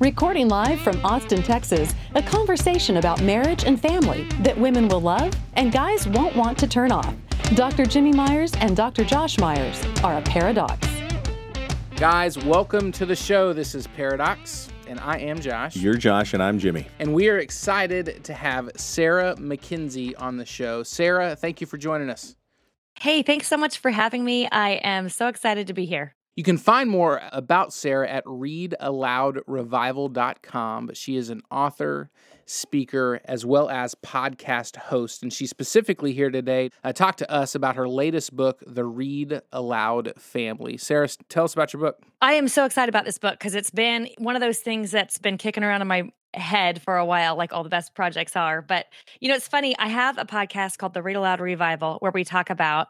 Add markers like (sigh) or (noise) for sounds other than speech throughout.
Recording live from Austin, Texas, a conversation about marriage and family that women will love and guys won't want to turn off. Dr. Jimmy Myers and Dr. Josh Myers are a paradox. Guys, welcome to the show. This is Paradox, and I am Josh. You're Josh, and I'm Jimmy. And we are excited to have Sarah Mackenzie on the show. Sarah, thank you for joining us. Hey, thanks so much for having me. I am so excited to be here. You can find more about Sarah at readaloudrevival.com, but she is an author, speaker, as well as podcast host. And she's specifically here today to talk to us about her latest book, The Read Aloud Family. Sarah, tell us about your book. I am so excited about this book because it's been one of those things that's been kicking around in my head for a while, like all the best projects are. But, you know, it's funny. I have a podcast called The Read Aloud Revival where we talk about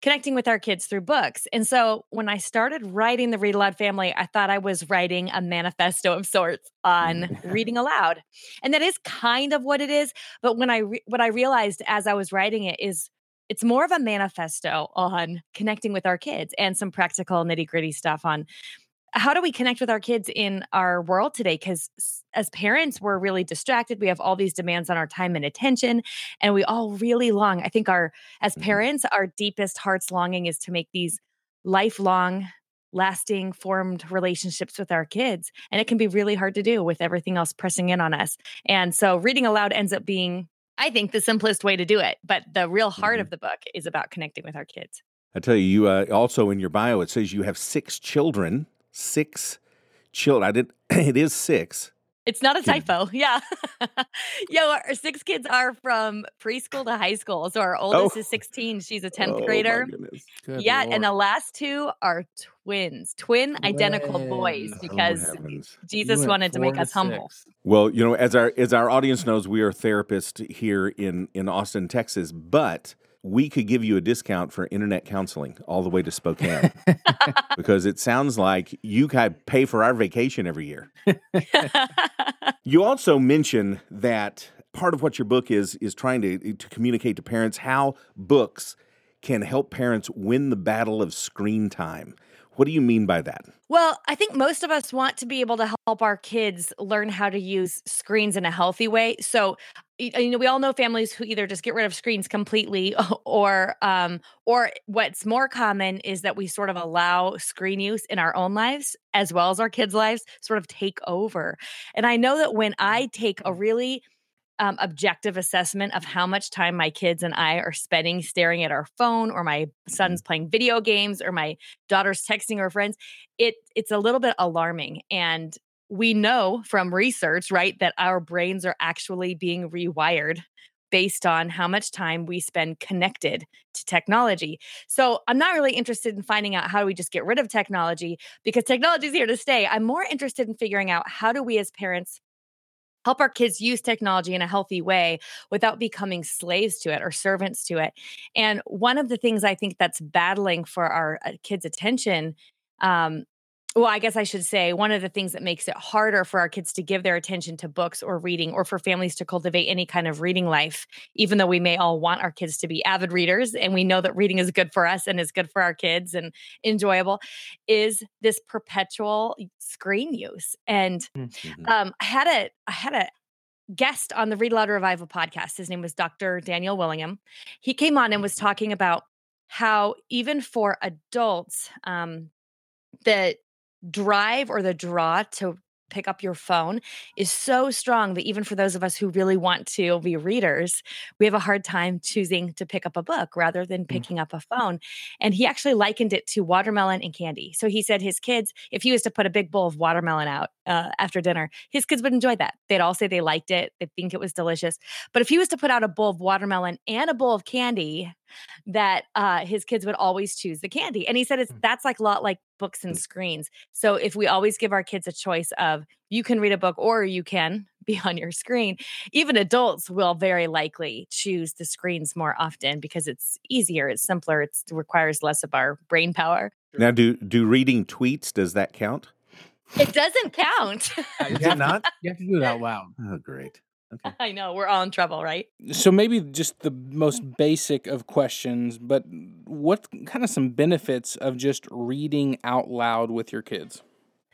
connecting with our kids through books. And so when I started writing the Read Aloud family, I thought I was writing a manifesto of sorts on mm. (laughs) reading aloud. And that is kind of what it is, but when I re- what I realized as I was writing it is it's more of a manifesto on connecting with our kids and some practical nitty-gritty stuff on how do we connect with our kids in our world today? Because as parents we're really distracted. We have all these demands on our time and attention and we all really long i think our as mm-hmm. parents our deepest heart's longing is to make these lifelong lasting formed relationships with our kids and it can be really hard to do with everything else pressing in on us. And so reading aloud ends up being i think the simplest way to do it but the real heart mm-hmm. of the book is about connecting with our kids. I tell you, you uh, also in your bio it says you have six children six children. I did. (clears throat) It is six. It's not a typo. (laughs) Yeah. Yo, Our six kids are from preschool to high school. So our oldest oh. is 16. She's a 10th oh, grader. yeah. Lord. And the last two are twins, twin identical boys, oh, because oh, Jesus wanted to make us humble. Well, you know, as our as our audience knows, we are therapists here in in Austin, Texas, but we could give you a discount for internet counseling all the way to Spokane (laughs) because it sounds like you could pay for our vacation every year. (laughs) you also mention that part of what your book is is trying to to communicate to parents how books can help parents win the battle of screen time. What do you mean by that? Well, I think most of us want to be able to help our kids learn how to use screens in a healthy way. So, you know, we all know families who either just get rid of screens completely (laughs) or um or what's more common is that we sort of allow screen use in our own lives as well as our kids' lives sort of take over. And I know that when I take a really um, objective assessment of how much time my kids and I are spending staring at our phone, or my son's mm-hmm. playing video games, or my daughter's texting her friends, it it's a little bit alarming. And we know from research, right, that our brains are actually being rewired based on how much time we spend connected to technology. So I'm not really interested in finding out how do we just get rid of technology because technology is here to stay. I'm more interested in figuring out how do we as parents help our kids use technology in a healthy way without becoming slaves to it or servants to it. And one of the things I think that's battling for our uh, kids' attention um, well, I guess I should say one of the things that makes it harder for our kids to give their attention to books or reading, or for families to cultivate any kind of reading life, even though we may all want our kids to be avid readers and we know that reading is good for us and is good for our kids and enjoyable, is this perpetual screen use. And mm-hmm. um, I had a I had a guest on the Read Aloud Revival podcast. His name was Dr. Daniel Willingham. He came on and was talking about how even for adults, um, that drive or the draw to pick up your phone is so strong that even for those of us who really want to be readers, we have a hard time choosing to pick up a book rather than mm. picking mm. up a phone. And he actually likened it to watermelon and candy. So he said his kids, if he was to put a big bowl of watermelon out uh, after dinner, his kids would enjoy that. They'd all say they liked it, they'd think it was delicious. But if he was to put out a bowl of watermelon and a bowl of candy, that uh, his kids would always choose the candy. And he said it's mm. that's like a lot like books and mm. screens. So if we always give our kids a choice of you can read a book or you can (laughs) be on your screen. Even adults will very likely choose the screens more often because it's easier, it's simpler, it's, it requires less of our brain power. Now, do do reading tweets does that count? It doesn't count. (laughs) Is it not? You have to do it out loud. Oh, great. Okay. (laughs) I know we're all in trouble, right? So maybe just the most basic of questions, but what kind of some benefits of just reading out loud with your kids?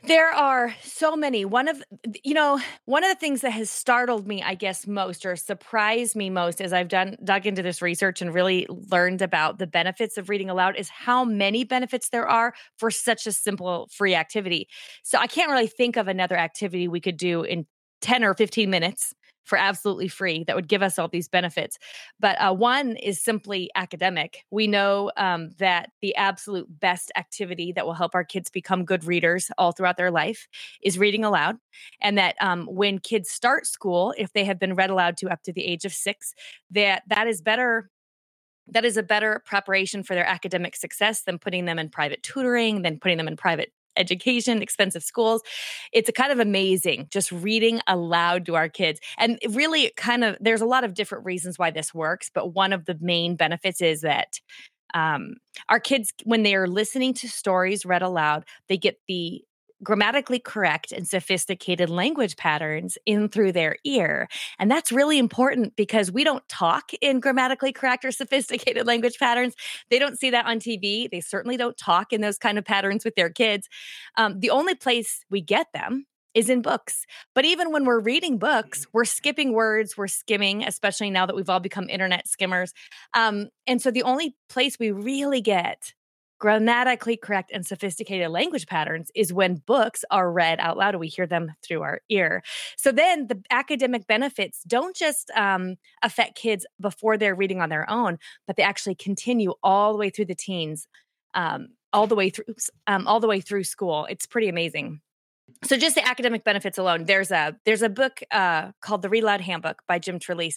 There are so many. One of you know, one of the things that has startled me, I guess, most or surprised me most as I've done dug into this research and really learned about the benefits of reading aloud is how many benefits there are for such a simple free activity. So I can't really think of another activity we could do in 10 or 15 minutes for absolutely free that would give us all these benefits. But uh, one is simply academic. We know um, that the absolute best activity that will help our kids become good readers all throughout their life is reading aloud. And that um, when kids start school, if they have been read aloud to up to the age of six, that that is better that is a better preparation for their academic success than putting them in private tutoring, than putting them in private education, expensive schools. It's kind of amazing just reading aloud to our kids. And really, kind of, there's a lot of different reasons why this works, but one of the main benefits is that um, our kids, when they are listening to stories read aloud, they get the grammatically correct and sophisticated language patterns in through their ear. And that's really important because we don't talk in grammatically correct or sophisticated (laughs) language patterns. They don't see that on TV. They certainly don't talk in those kind of patterns with their kids. Um, the only place we get them is in books. But even when we're reading books, we're skipping words, we're skimming, especially now that we've all become internet skimmers. Um, and so the only place we really get grammatically correct and sophisticated language patterns is when books are read out loud and we hear them through our ear. So then the academic benefits don't just um, affect kids before they're reading on their own, but they actually continue all the way through the teens, um, all the way through, um, all the way through school. It's pretty amazing. So just the academic benefits alone, there's a there's a book uh, called The Read Aloud Handbook by Jim Trelease,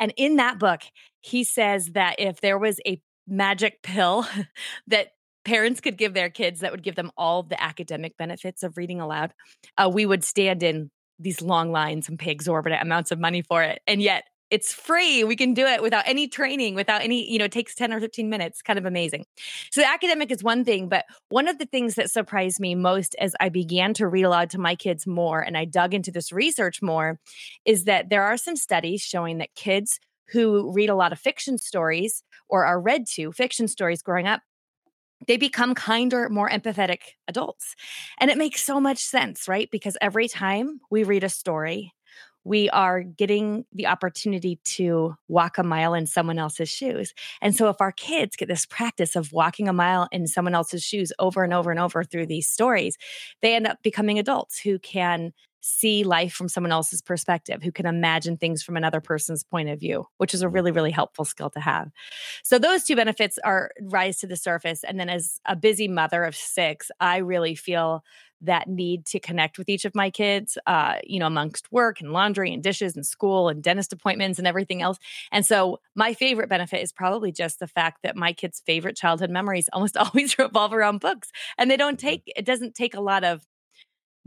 and in that book he says that if there was a magic pill (laughs) that parents could give their kids that would give them all the academic benefits of reading aloud, uh, we would stand in these long lines and pay exorbitant amounts of money for it. And yet it's free. We can do it without any training, without any, you know, it takes 10 or 15 minutes. Kind of amazing. So the academic is one thing, but one of the things that surprised me most as I began to read aloud to my kids more and I dug into this research more is that there are some studies showing that kids who read a lot of fiction stories or are read to fiction stories growing up they become kinder, more empathetic adults. And it makes so much sense, right? Because every time we read a story, we are getting the opportunity to walk a mile in someone else's shoes. And so, if our kids get this practice of walking a mile in someone else's shoes over and over and over through these stories, they end up becoming adults who can see life from someone else's perspective, who can imagine things from another person's point of view, which is a really, really helpful skill to have. So those two benefits are rise to the surface. And then as a busy mother of six, I really feel that need to connect with each of my kids, uh, you know, amongst work and laundry and dishes and school and dentist appointments and everything else. And so my favorite benefit is probably just the fact that my kids' favorite childhood memories (laughs) almost always revolve around books. And they don't take, it doesn't take a lot of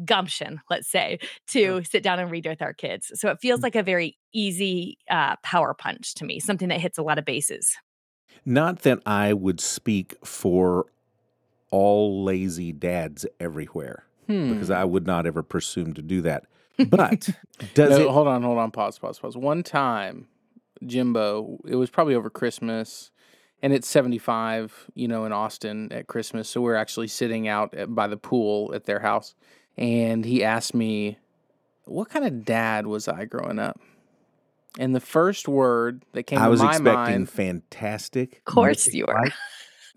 gumption, let's say, to sit down and read with our kids. So it feels mm. like a very easy uh, power punch to me, something that hits a lot of bases. Not that I would speak for all lazy dads everywhere, hmm. because I would not ever presume to do that. But (laughs) does no, it? Hold on, hold on, pause, pause, pause. One time, Jimbo, it was probably over Christmas and it's 75 you know in austin at christmas so we're actually sitting out at, by the pool at their house and he asked me, What kind of dad was I growing up? And the first word that came I to was my expecting mind, fantastic. Of course you were. (laughs)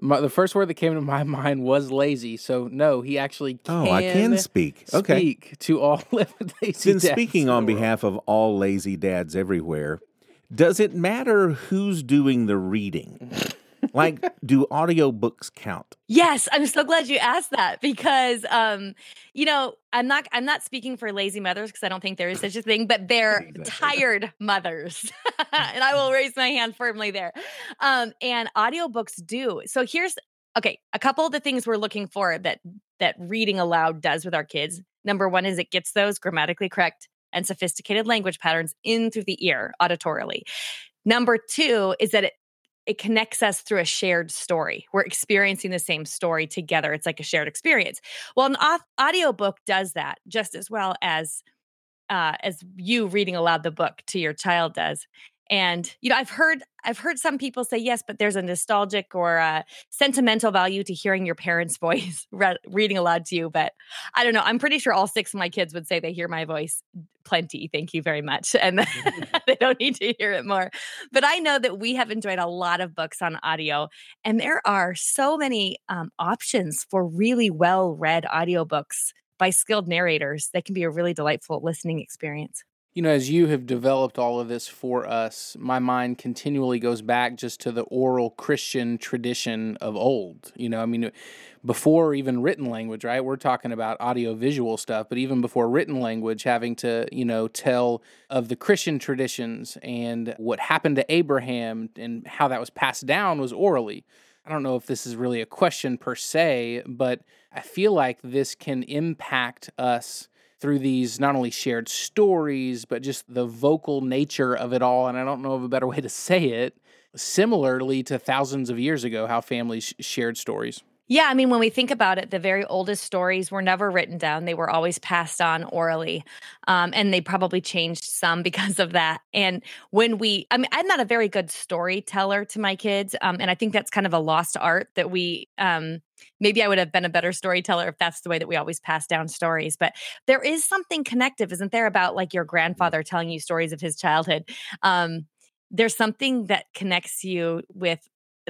My, the first word that came to my (laughs) mind was lazy. So no, he actually can oh, I can speak. Okay, speak to all (laughs) lazy. Then speaking on behalf of all lazy dads everywhere, does it matter who's doing the reading? (laughs) like, do audiobooks count? Yes, I'm so glad you asked that because um, you know, I'm not I'm not speaking for lazy mothers because I don't think there is such a thing, but they're (laughs) exactly. tired mothers. (laughs) and I will raise my hand firmly there. Um, and audiobooks do. So here's okay, a couple of the things we're looking for that that reading aloud does with our kids. Number one is it gets those grammatically correct and sophisticated language patterns in through the ear auditorily. Number two is that it it connects us through a shared story. We're experiencing the same story together. It's like a shared experience. Well, an audiobook does that just as well as uh, as you reading aloud the book to your child does. And you know, I've heard I've heard some people say yes, but there's a nostalgic or a sentimental value to hearing your parents' (laughs) voice re- reading aloud to you. But I don't know. I'm pretty sure all six of my kids would say they hear my voice plenty. Thank you very much, and (laughs) (laughs) they don't need to hear it more. But I know that we have enjoyed a lot of books on audio, and there are so many um, options for really well read audiobooks by skilled narrators that can be a really delightful listening experience. You know, as you have developed all of this for us, my mind continually goes back just to the oral Christian tradition of old. You know, I mean, before even written language, right? We're talking about audio visual stuff, but even before written language, having to, you know, tell of the Christian traditions and what happened to Abraham and how that was passed down was orally. I don't know if this is really a question per se, but I feel like this can impact us through these not only shared stories, but just the vocal nature of it all. And I don't know of a better (laughs) way to say it, similarly to thousands of years ago, how families shared stories. Yeah, I mean, when we think about it, the very oldest stories were never written down. They were always passed on orally. Um, and they probably changed some (laughs) because of that. And when we, I mean, I'm not a very good storyteller to my kids. Um, and I think that's kind of a lost art that we, um, maybe I would have been a better storyteller if that's the way that we always pass down stories. But there is something connective, isn't there, about like your grandfather telling you stories of his childhood? Um, there's something that connects you with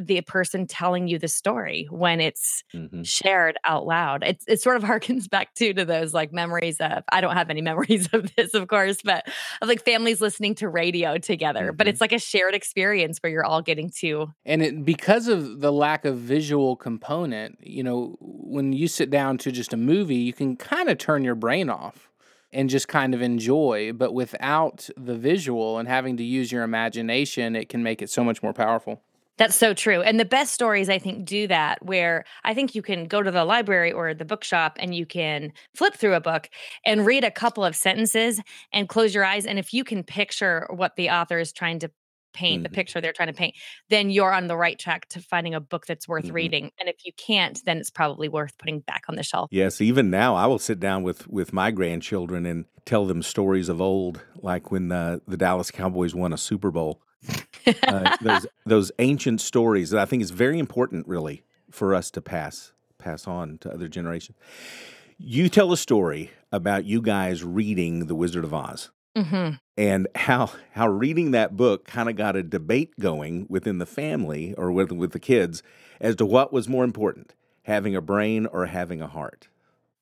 the person telling you the story when it's mm-hmm. shared out loud. It, it sort of (laughs) harkens back too to those like memories of, I don't have any memories (laughs) of this, of course, but of like families listening to radio together. Mm-hmm. But it's like a shared experience where you're all getting to. And it, because of the lack of visual component, you know, when you sit down to just a movie, you can kind of turn your brain off and just kind of enjoy. But without the visual and having to use your imagination, it can make it so much more powerful. That's so true. And the best stories, I think, do that where I think you can go to the library or the bookshop and you can flip through a book and read a couple of sentences and close your eyes. And if you can picture what the author is trying to paint, mm-hmm. the picture they're trying to paint, then you're on the right track to finding a book that's worth mm-hmm. reading. And if you can't, then it's probably worth putting back on the shelf. Yes, even now I will sit down with with my grandchildren and tell them stories of old, like when uh, the Dallas Cowboys won a Super Bowl uh, those (laughs) those ancient stories that I think is very important, really, for us to pass pass on to other generations. You tell a story about you guys reading The Wizard of Oz. Mm-hmm. And how how reading that book kind of got a debate going within the family or with with the kids as to what was more important, having a brain or having a heart.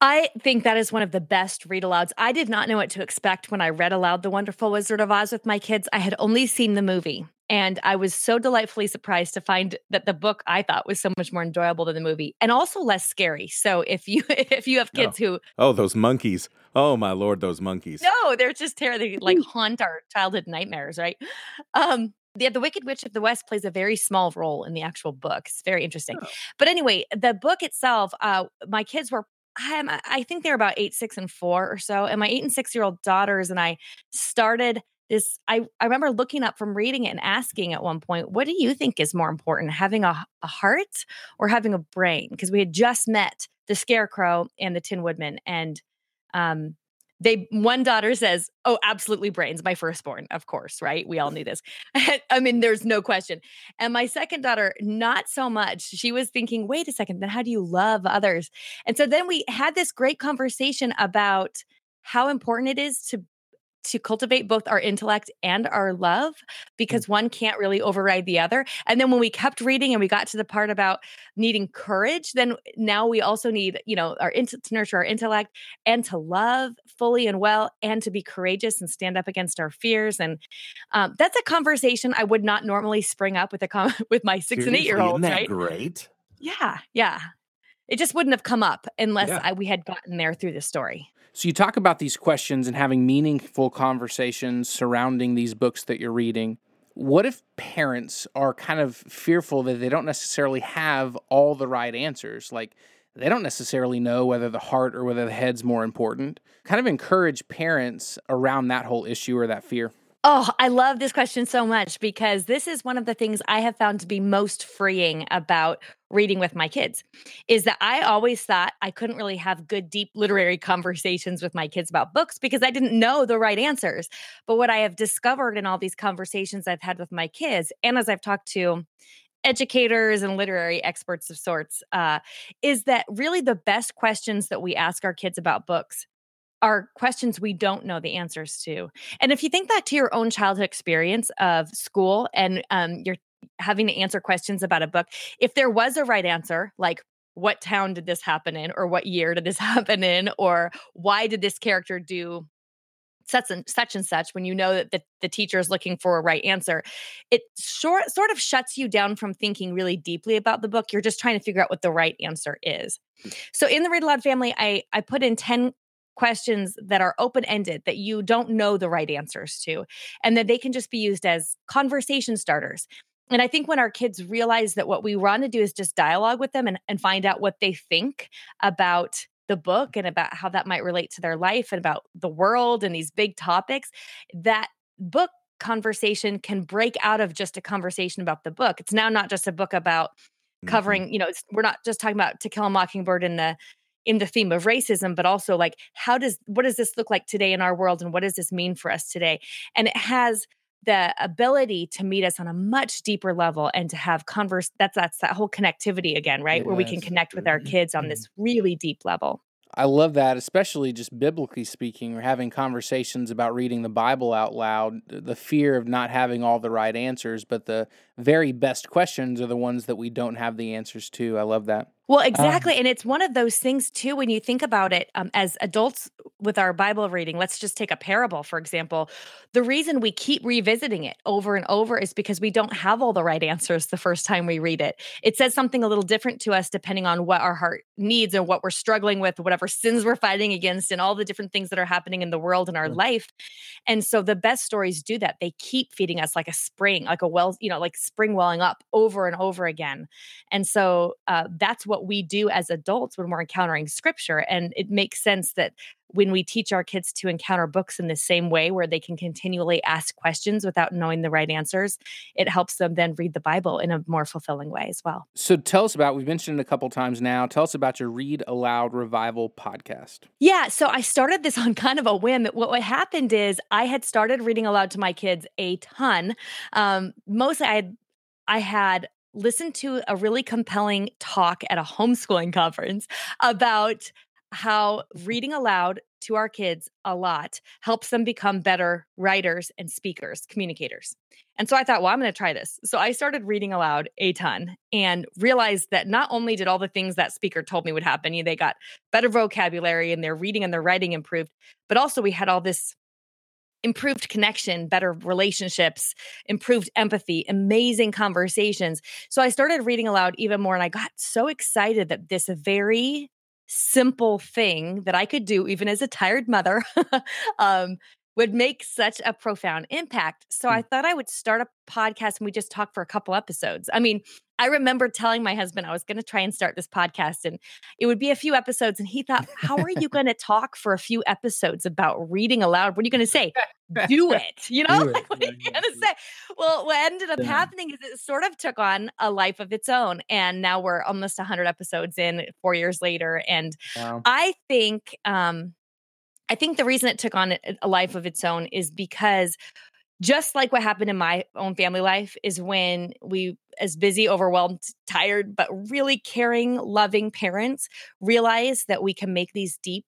I think that is one of the best read alouds. I did not know what to expect when I read aloud The Wonderful Wizard of Oz with my kids. I had only seen the movie. And I was so delightfully surprised to find that the book I thought was so much more enjoyable than the movie and also less scary. So if you (laughs) if you have kids oh. who Oh, those monkeys. Oh my lord, those monkeys. No, they're just terrible. They like haunt our childhood nightmares, right? Um the, the Wicked Witch of the West plays a very small role in the actual book. It's very interesting. Oh. But anyway, the book itself, uh, my kids were I, I think they're about eight, six, and four or so. And my eight and six year old daughters and I started this. I, I remember looking up from reading it and asking at one point, what do you think is more important, having a, a heart or having a brain? Because we had just met the Scarecrow and the Tin Woodman. And um, they one daughter says oh absolutely brains my firstborn of course right? We all knew this. (laughs) I mean there's no question. And my second daughter not so much. She was thinking wait a second then how do you love others? And so then we had this great conversation about how important it is to to cultivate both our intellect and our love mm. because one can't really override the other. And then when we kept reading and we got to the part about needing courage, then now we also need, you know, our to nurture our intellect and to love fully and well and to be courageous and stand up against our fears. And um, that's a conversation I would not normally spring up with a com- (laughs) with my six Seriously, and eight year olds. Right? Great. Yeah, yeah. It just wouldn't have come up unless yeah. I, we had gotten there through the story. So you talk about these questions and having meaningful conversations surrounding these books that you're reading. What if parents are kind of fearful that they don't necessarily have all the right answers? Like they don't necessarily know whether the heart or whether the head's more important. Kind of encourage parents around that whole issue or that fear. Oh, I love this question so much because this is one of the things I have found to be most freeing about reading with my kids is that I always thought I couldn't really have good deep literary conversations with my kids about books because I didn't know the right answers. But what I have discovered in all these conversations I've had with my kids and as I've talked to educators and literary experts of sorts uh, is that really the best questions that we ask our kids about books are questions we don't know the answers to. And if you think back to your own childhood experience of school and um, you're having to answer questions about a book, if there was a right answer, like what town did this happen in, or what year did this (laughs) happen in, or why did this character do such and such and such? when you know that the, the teacher is looking for a right answer it short, sort of shuts you down from thinking really deeply about the book. You're just trying to figure out what the right answer is. So in the read aloud family i i put in 10 questions that are open ended that you don't know the right answers to, and that they can just be used as conversation starters. And I think when our kids realize that what we want to do is just dialogue with them and, and find out what they think about the book and about how that might relate to their life and about the world and these big topics, that book conversation can break out of just a conversation about the book. It's now not just a book about mm-hmm. covering, mm-hmm. you know, we're not just talking about To Kill a Mockingbird in the in the theme of racism but also like how does what does this look like today in our world and what does this mean for us today and it has the ability to meet us on a much deeper level and to have converse that's that's that whole connectivity again right yes. where we can connect with our mm-hmm. kids on mm-hmm. this really deep level I love that, especially just biblically speaking, or having conversations about reading the Bible out loud. The fear of not having all the right answers, but the very best questions are the ones that we don't have the answers to. I love that. Well, um exactly. Um, and it's one of those things, too, when you think about it um, as adults with our Bible reading. Let's just take a parable, for example. The reason we keep revisiting it over and over is because we don't have all the right answers the first time we read it. It says something a little different to us depending on what our heart needs and what we're struggling with, whatever sins we're fighting against, and all the different things that are happening in the world and our life. And so the best stories do that. They keep feeding us like a spring, like a well, you know, like spring welling up over and over again. And so uh, that's what what we do as adults when we're encountering scripture. And it makes sense that when we teach our kids to encounter books in the same way where they can continually ask questions without knowing the right answers it helps them then read the bible in a more fulfilling way as well. So tell us about we've mentioned it a couple times now tell us about your read aloud revival podcast. Yeah so i started this (laughs) on kind of a whim. What, what happened is i had started reading aloud to my kids a ton. Um, mostly i had I had listened to a really compelling talk at a homeschooling (laughs) conference about how reading aloud to our kids a lot helps them become better writers and speakers, communicators. And so I thought, well, I'm going to try this. So I started reading aloud a ton and realized that not only did all the things that speaker told me would happen, they got better vocabulary and their reading and their writing improved, but also we had all this improved connection, better relationships, improved empathy, amazing conversations. So I started reading aloud even more and I got so excited that this very simple thing that I could do even as a tired mother (laughs) um, would make such a profound impact. So I mm. thought I would start a podcast and we just talk for a couple episodes. I mean, I remember telling my husband I was going to try and start this podcast and it would be a few episodes. And he thought, How are you going to talk for a few episodes about reading aloud? What are you going to say? Do (laughs) it. You know, (laughs) it. like, what are you going to say? Well, what ended up yeah. happening is it sort of took on a life of its own. And now we're almost 100 episodes in four years later. And wow. I think, um, I think the reason it took on a life of its own is because just like what happened in my own family life is when we as busy overwhelmed tired but really caring loving parents realize that we can make these deep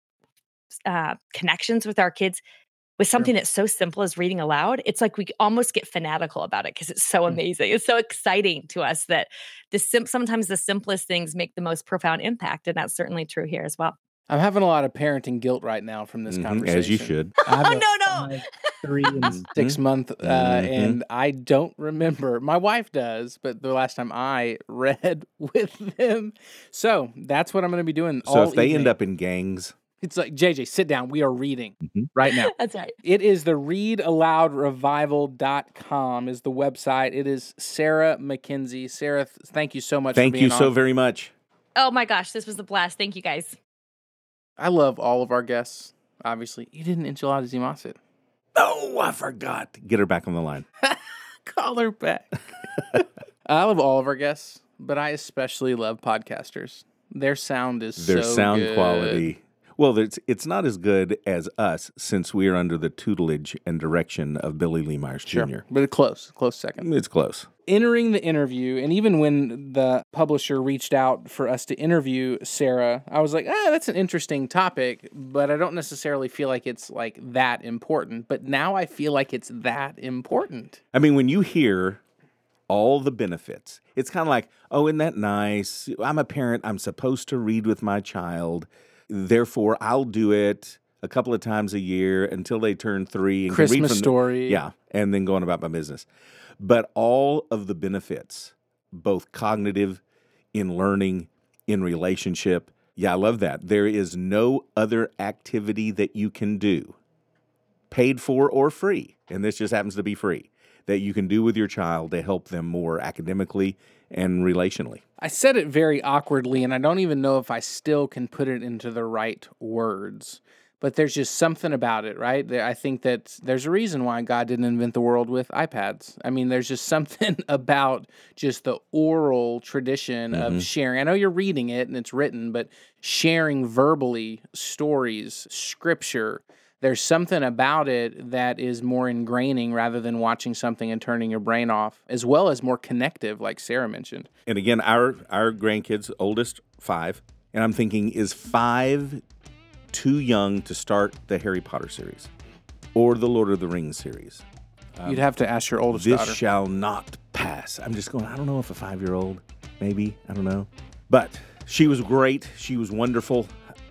uh, connections with our kids with something that's so simple as reading aloud it's like we almost get fanatical about it because it's so mm. amazing it's so exciting to us that the sim- sometimes the simplest things make the most profound impact and that's certainly true here as well I'm having a lot of parenting guilt right now from this mm-hmm, conversation. As you should. oh no, no. three and 6 mm-hmm. month, uh, mm-hmm. and I don't remember. My wife does, but the last time I read (laughs) with them. So that's what I'm going to be doing. So if they evening. end up in gangs. It's like JJ, sit down. We are reading mm-hmm. right now. That's right. It is the readaloudrevival.com is the website. It is Sarah Mackenzie. Sarah, thank you so much. Thank you so very much. Oh my gosh, this was a blast. Thank you guys. I love all of our guests. Obviously, you didn't enchiladas y it. Oh, I forgot. Get her back on the line. (laughs) Call her back. (laughs) I love all of our guests, but I especially love podcasters. Their sound is Their so sound good. quality. Well, it's it's not as good as us since we are under the tutelage and direction of Billy Lee Myers Sure, Jr. but a close, close second. It's close. entering the interview, and even when the publisher reached out for us to interview Sarah, I was like, ah, that's an interesting topic, but I don't necessarily feel like it's like that important. But now I feel like it's that important. I mean, when you hear all the benefits, it's kind of like, oh, isn't that nice? I'm a parent. I'm supposed to read with my child. Therefore, I'll do it a couple of times a year until they turn three. And Christmas from story. yeah, and then going about my business. But all of the benefits, both cognitive, in learning, in relationship, yeah, I love that. There is no other activity that you can do, paid for or free, and this just happens to be free, that you can do with your child to help them more academically and relationally. I said it very awkwardly, and I don't even know if I still can put it into the right words. But there's just something about it, right? I think that there's a reason why God didn't invent the world with iPads. I mean, there's just (laughs) something about just the oral tradition of mm-hmm. sharing. I know you're reading it and it's written, but sharing verbally stories, scripture, there's something about it that is more ingraining rather than watching something and turning your brain off, as well as more connective, like Sarah mentioned. And again, our our grandkids, oldest five, and I'm thinking, is five too young to start the Harry Potter series or the Lord of the Rings series? You'd um, have to ask your oldest this daughter. shall not pass. I'm just going, I don't know if a five year old, maybe, I don't know. But she was great. She was wonderful.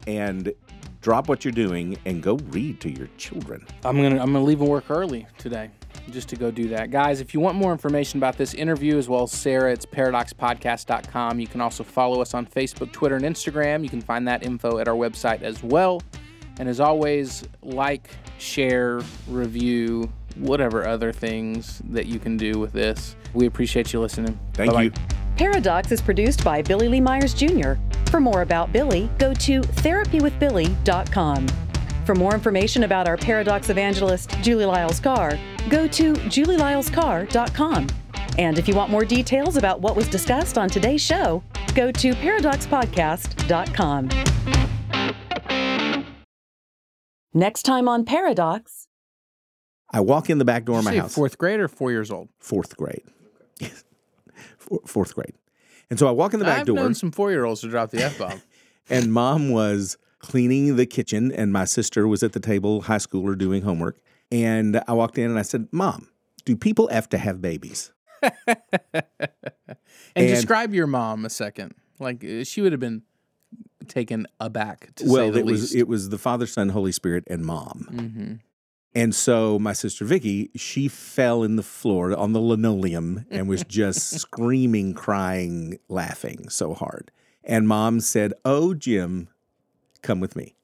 And drop what you're doing and go read to your children. I'm gonna I'm gonna leave work early today just to go do that. Guys, if you want more information about this interview as well as Sarah, it's paradoxpodcast.com. You can also follow us on Facebook, Twitter, and Instagram. You can find that info at our website as well. And as always, like, share, review, whatever other things that you can do with this. We appreciate you listening. Thank Bye-bye. you. Paradox is produced by Billy Lee Myers Jr. For more about Billy, go to therapywithbilly.com. For more information about our Paradox evangelist, Julie Lyles Carr, go to julielylescarr.com. And if you want more details about what was discussed on today's show, go to paradoxpodcast.com. Next time on Paradox, I walk in the back door of my house. Fourth grade or four years old? fourth grade. (laughs) Fourth grade. And so I walk in the back I've door. known some four year olds to drop the F bomb. (laughs) and mom was cleaning the kitchen and my sister was at the table high schooler doing homework and i walked in and i said mom do people have to have babies (laughs) And, And- describe your mom a second. Like uh, she would have been taken aback to well it was it was the father son holy spirit and mom hmm and so my sister vicky she fell in the floor on the linoleum and was just (laughs) screaming crying laughing so hard. And mom said oh jim come with me